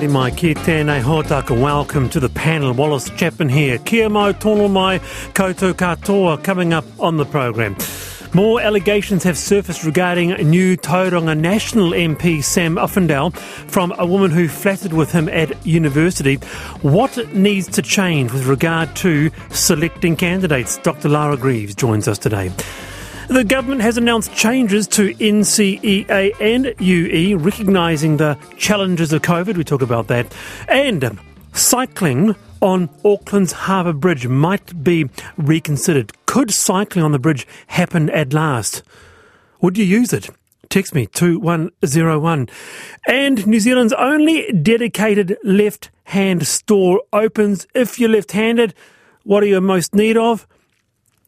Haere mai, ki tēnei hōtaka. Welcome to the panel. Wallace Chapman here. Kia mau tono mai koutou katoa coming up on the program. More allegations have surfaced regarding new Tauranga National MP Sam Uffindell from a woman who flattered with him at university. What needs to change with regard to selecting candidates? Dr. Lara Greaves joins us today. The government has announced changes to NCEA and UE, recognising the challenges of COVID. We talk about that. And um, cycling on Auckland's Harbour Bridge might be reconsidered. Could cycling on the bridge happen at last? Would you use it? Text me 2101. And New Zealand's only dedicated left hand store opens if you're left handed. What are you most need of?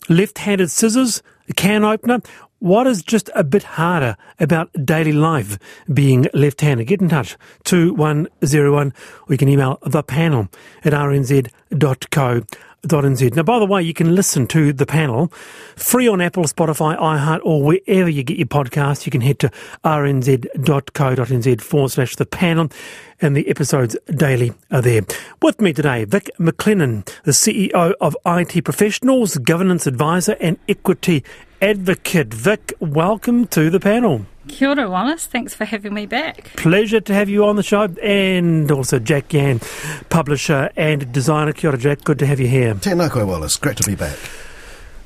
Left handed scissors, can opener. What is just a bit harder about daily life being left handed? Get in touch 2101 or you can email the panel at rnz.co NZ. Now, by the way, you can listen to the panel free on Apple, Spotify, iHeart, or wherever you get your podcasts. You can head to rnz.co.nz forward slash the panel, and the episodes daily are there. With me today, Vic MacLennan, the CEO of IT Professionals, Governance Advisor, and Equity Advocate. Vic, welcome to the panel. Kia ora, Wallace. Thanks for having me back. Pleasure to have you on the show. And also Jack Yan, publisher and designer. Kia ora, Jack. Good to have you here. Tēnā koe, Wallace. Great to be back.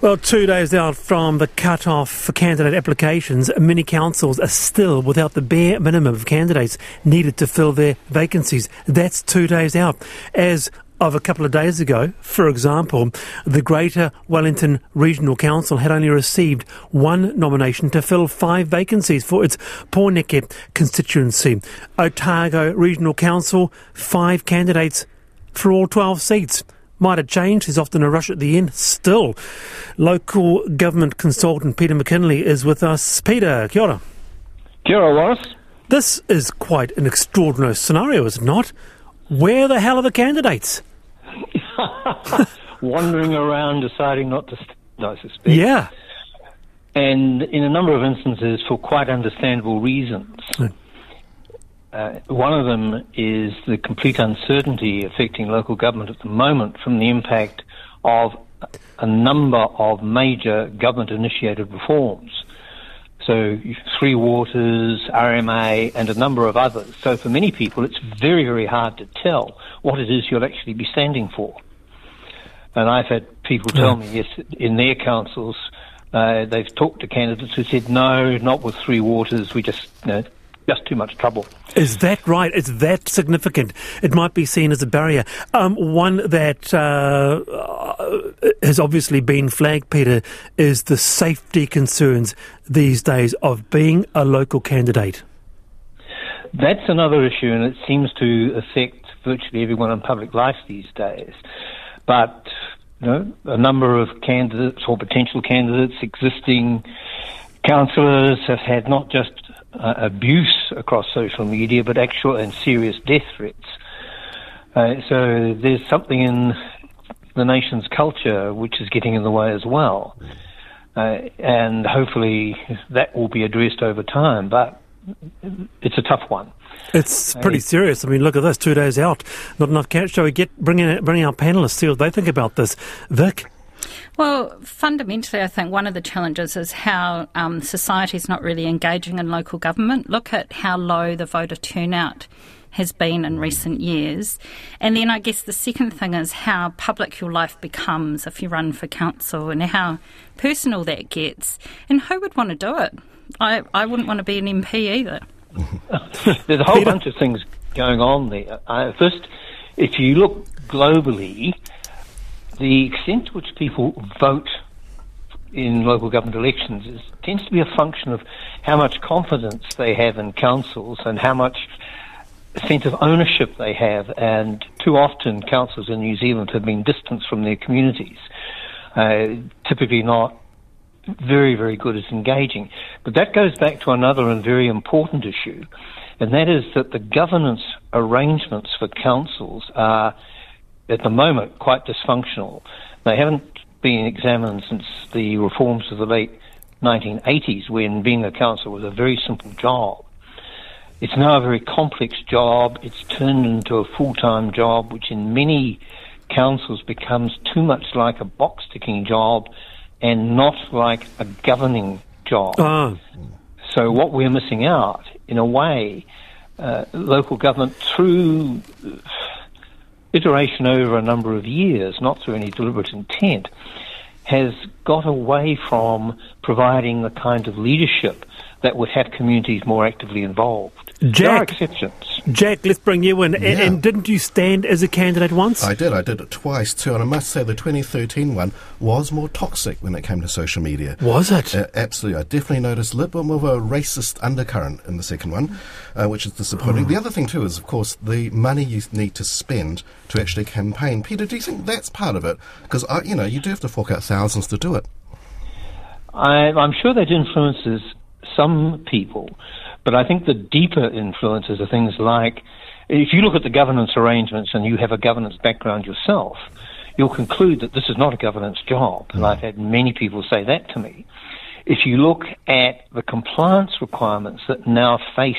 Well, two days out from the cut-off for candidate applications, many councils are still without the bare minimum of candidates needed to fill their vacancies. That's two days out. As of a couple of days ago, for example, the Greater Wellington Regional Council had only received one nomination to fill five vacancies for its Pōneke constituency. Otago Regional Council, five candidates for all 12 seats. Might have changed. There's often a rush at the end. Still, local government consultant Peter McKinlay is with us. Peter, kia ora. Kia ora, Wallace. This is quite an extraordinary scenario, is it not? Where the hell are the candidates? Wandering around, deciding not to, st- I suspect. Yeah. And in a number of instances, for quite understandable reasons. Hmm. Uh, one of them is the complete uncertainty affecting local government at the moment from the impact of a number of major government initiated reforms. So, Three Waters, RMA, and a number of others. So, for many people, it's very, very hard to tell what it is you'll actually be standing for. And I've had people tell me, yes, in their councils, uh, they've talked to candidates who said, no, not with Three Waters, we just, you know, just too much trouble. Is that right? Is that significant? It might be seen as a barrier. Um, one that uh, has obviously been flagged, Peter, is the safety concerns these days of being a local candidate. That's another issue, and it seems to affect virtually everyone in public life these days. But you know, a number of candidates or potential candidates, existing councillors, have had not just uh, abuse across social media, but actual and serious death threats. Uh, so there's something in the nation's culture which is getting in the way as well. Uh, and hopefully that will be addressed over time, but it's a tough one. It's pretty serious. I mean, look at this, two days out, not enough cash. Shall we get bring in, bring our panelists, see what they think about this? Vic? Well, fundamentally, I think one of the challenges is how um, society is not really engaging in local government. Look at how low the voter turnout has been in recent years. And then I guess the second thing is how public your life becomes if you run for council and how personal that gets. And who would want to do it? I, I wouldn't want to be an MP either. There's a whole bunch of things going on there. Uh, first, if you look globally, the extent to which people vote in local government elections is, tends to be a function of how much confidence they have in councils and how much sense of ownership they have. And too often, councils in New Zealand have been distanced from their communities, uh, typically not very, very good at engaging. But that goes back to another and very important issue, and that is that the governance arrangements for councils are, at the moment, quite dysfunctional. They haven't been examined since the reforms of the late 1980s, when being a council was a very simple job. It's now a very complex job. It's turned into a full-time job, which in many councils becomes too much like a box-ticking job and not like a governing job. Ah. So what we're missing out, in a way, uh, local government through iteration over a number of years, not through any deliberate intent, has got away from providing the kind of leadership that would have communities more actively involved. There are Jack, exceptions. Jack, let's bring you in. Yeah. And, didn't you stand as a candidate once? I did. I did it twice too, and I must say the 2013 one was more toxic when it came to social media. Was it? Uh, absolutely. I definitely noticed a little bit more of a racist undercurrent in the second one, uh, which is disappointing. The other thing, too, is, of course, the money you need to spend to actually campaign. Peter, do you think that's part of it? Because, you know, you do have to fork out thousands to do it. I, I'm sure that influences some people, but I think the deeper influences are things like if you look at the governance arrangements and you have a governance background yourself, you'll conclude that this is not a governance job. And I've had many people say that to me. If you look at the compliance requirements that now face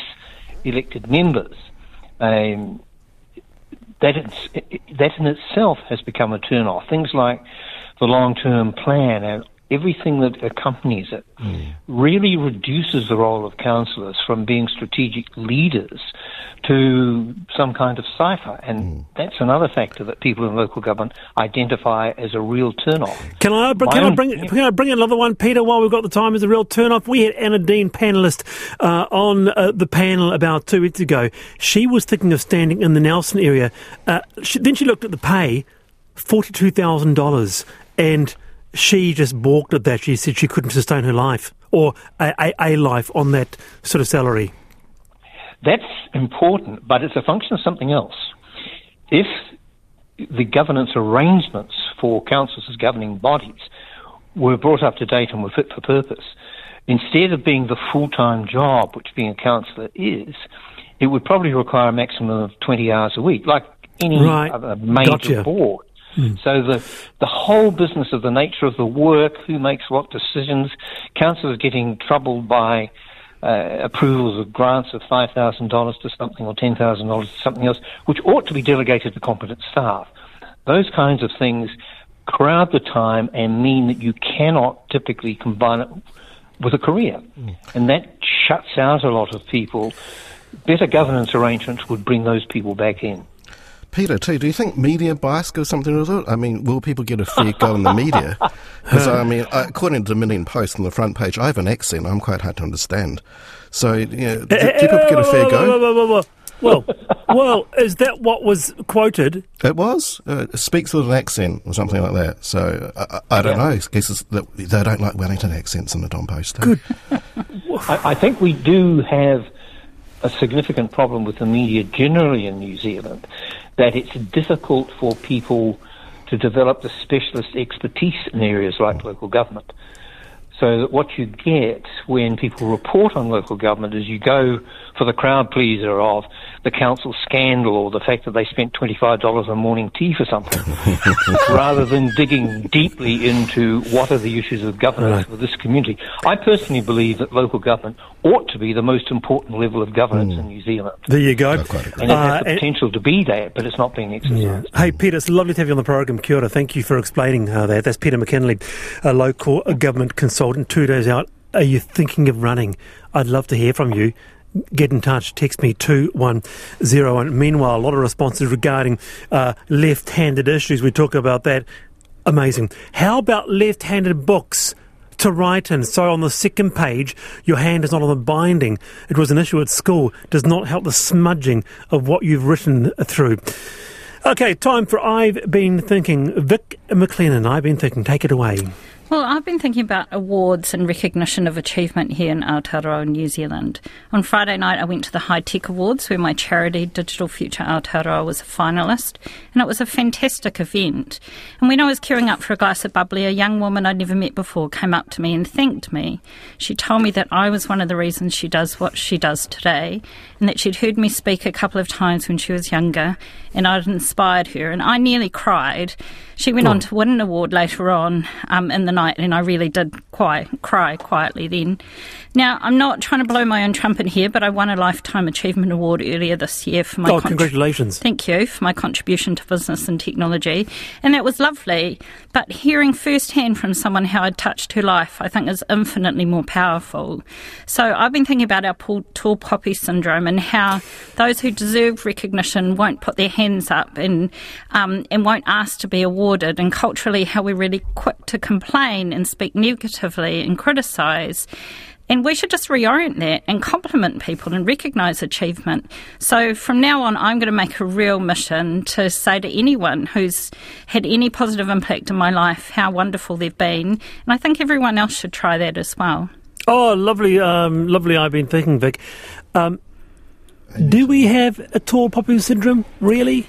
elected members, um, that, it's, that in itself has become a turn off. Things like the long term plan and everything that accompanies it really reduces the role of councillors from being strategic leaders to some kind of cipher. And that's another factor that people in local government identify as a real turn off. Can I, can, I own- bring, can I bring another one, Peter, while we've got the time as a real turn off? We had Anna Dean, panellist, uh, on uh, the panel about two weeks ago. She was thinking of standing in the Nelson area. Uh, she, then she looked at the pay, $42,000, and she just balked at that. She said she couldn't sustain her life or a, a, a life on that sort of salary. That's important, but it's a function of something else. If the governance arrangements for councils as governing bodies were brought up to date and were fit for purpose, instead of being the full-time job, which being a councillor is, it would probably require a maximum of 20 hours a week, like any Right. other major Gotcha. board. So the the whole business of the nature of the work, who makes what decisions, councillors getting troubled by uh, approvals of grants of five thousand dollars to something or ten thousand dollars to something else, which ought to be delegated to competent staff. Those kinds of things crowd the time and mean that you cannot typically combine it with a career, and that shuts out a lot of people. Better governance arrangements would bring those people back in. Peter, too, do you think media bias goes something to do with it? I mean, will people get a fair go in the media? Because, I mean, according to the Dominion Post on the front page, I have an accent. I'm quite hard to understand. So, you know, do, do people get a fair go? Well, well, is that what was quoted? It was. Uh, speaks with an accent or something like that. So, I, I I don't know. I guess that they don't like Wellington accents in the Dom Post. eh? Good. I, I think we do have a significant problem with the media generally in New Zealand, that it's difficult for people to develop the specialist expertise in areas like local government. So that what you get when people report on local government is you go for the crowd pleaser of the council scandal or the fact that they spent $25 on morning tea for something, rather than digging deeply into what are the issues of governance Right. for this community. I personally believe that local government ought to be the most important level of governance in New Zealand. There you go. Quite agree. And it Uh, has the and- potential to be that, but it's not being exercised. Yeah. Hey, Peter, it's lovely to have you on the program. Kia ora. Thank you for explaining uh, that. That's Peter McKinlay, a local uh, government consultant, two days out. Are you thinking of running? I'd love to hear from you. Get in touch. Text me 2101. Meanwhile, a lot of responses regarding uh, left handed issues. We talk about that. Amazing. How about left handed books? to write in. So on the second page, your hand is not on the binding. It was an issue at school. Does not help the smudging of what you've written through. Okay, time for I've been thinking. Vic MacLennan, I've been thinking. Take it away. Well, I've been thinking about awards and recognition of achievement here in Aotearoa, New Zealand. On Friday night, I went to the High Tech Awards where my charity, Digital Future Aotearoa, was a finalist, and it was a fantastic event. And when I was queuing up for a glass of bubbly, a young woman I'd never met before came up to me and thanked me. She told me that I was one of the reasons she does what she does today, and that she'd heard me speak a couple of times when she was younger, and I'd inspired her, and I nearly cried. She went on to win an award later on um, in the night, and I really did cry, cry quietly then. Now, I'm not trying to blow my own trumpet here, but I won a Lifetime Achievement Award earlier this year for my. Oh, congratulations! Thank you for my contribution to business and technology, and that was lovely. But hearing firsthand from someone how it touched her life, I think, is infinitely more powerful. So I've been thinking about our tall poppy syndrome and how those who deserve recognition won't put their hands up and um, and won't ask to be awarded, and culturally how we're really quick to complain and speak negatively and criticise. And we should just reorient that and compliment people and recognise achievement. So from now on, I'm going to make a real mission to say to anyone who's had any positive impact in my life how wonderful they've been. And I think everyone else should try that as well. Oh, lovely, um, lovely. I've been thinking, Vic. Um, do we have a tall poppy syndrome, really?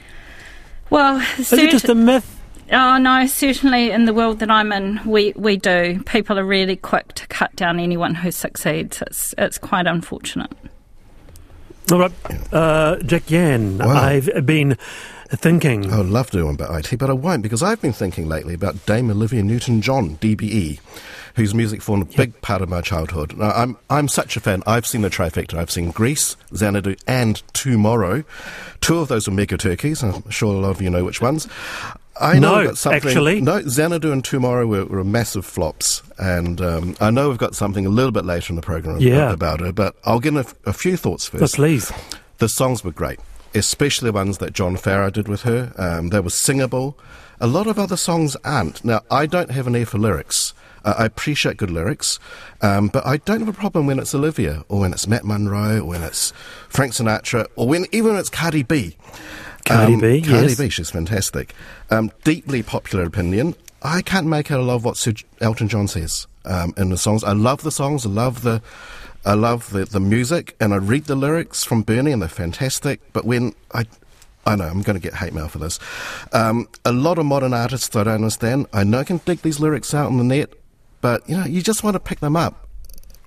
Well, is it just a myth? Oh no, certainly in the world that I'm in, we, we do. People are really quick to cut down anyone who succeeds. It's it's quite unfortunate. All right, uh, Jack Yan, wow. I've been thinking. I would love to do one about IT, but I won't because I've been thinking lately about Dame Olivia Newton-John, DBE, whose music formed a yep. big part of my childhood. Now, I'm I'm such a fan. I've seen the trifecta. I've seen Grease, Xanadu, and Tomorrow. Two of those are mega turkeys. I'm sure a lot of you know which ones. I know no, something. Actually, no, Xanadu and Tomorrow were, were massive flops, and um, I know we've got something a little bit later in the program yeah. about it. But I'll give a, a few thoughts first. Oh, please. The songs were great, especially ones that John Farrar did with her. Um, they were singable. A lot of other songs aren't. Now, I don't have an ear for lyrics. Uh, I appreciate good lyrics, um, but I don't have a problem when it's Olivia or when it's Matt Monro or when it's Frank Sinatra or when even when it's Cardi B. Cardi um, B, Cardi yes. B, she's fantastic. Um, deeply popular opinion. I can't make out a lot of what Sir Elton John says um, in the songs. I love the songs. I love the, I love the, the music, and I read the lyrics from Bernie, and they're fantastic. But when I, I know I'm going to get hate mail for this. Um, a lot of modern artists I don't understand. I know I can dig these lyrics out on the net, but you know you just want to pick them up.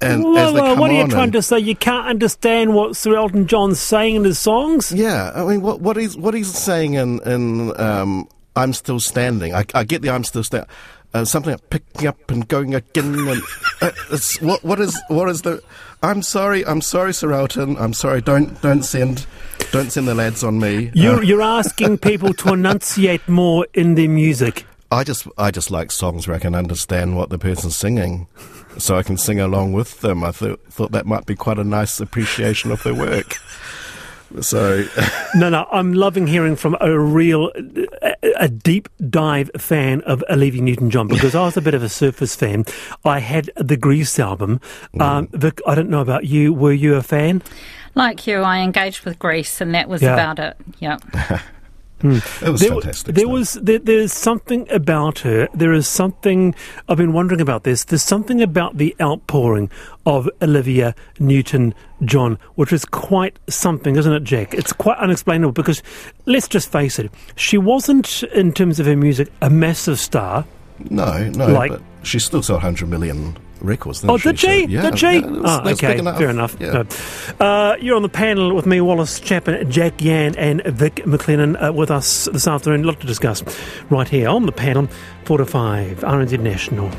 And well, well, what are you trying to say? You can't understand what Sir Elton John's saying in his songs? Yeah, I mean, what, what he's what he's saying in in um, "I'm Still Standing." I, I, get the "I'm Still Standing." Uh, something like picking up and going again. And, uh, what what is what is the? I'm sorry, I'm sorry, Sir Elton. I'm sorry. Don't don't send don't send the lads on me. You're uh, you're asking people to enunciate more in their music. I just I just like songs where I can understand what the person's singing, so I can sing along with them. I th- thought that might be quite a nice appreciation of their work. So, no, no, I'm loving hearing from a real, a, a deep dive fan of Olivia Newton-John because I was a bit of a surface fan. I had the Grease album. Mm. Um, Vic, I don't know about you. Were you a fan? Like you, I engaged with Grease, and that was yeah. about it. Yeah. Mm. It was there, fantastic. There was there, there's something about her. There is something I've been wondering about this. There's something about the outpouring of Olivia Newton John, which is quite something, isn't it, Jack? It's quite unexplainable because let's just face it, she wasn't in terms of her music a massive star. No, no, like, but she still sold 100 million records. Oh, did she? So, yeah, did she? Yeah, oh, okay, enough. fair enough. Yeah. No. Uh, you're on the panel with me, Wallace Chapman, Jack Yan, and Vic MacLennan uh, with us this afternoon. A lot to discuss right here on the panel. Four to five, RNZ National.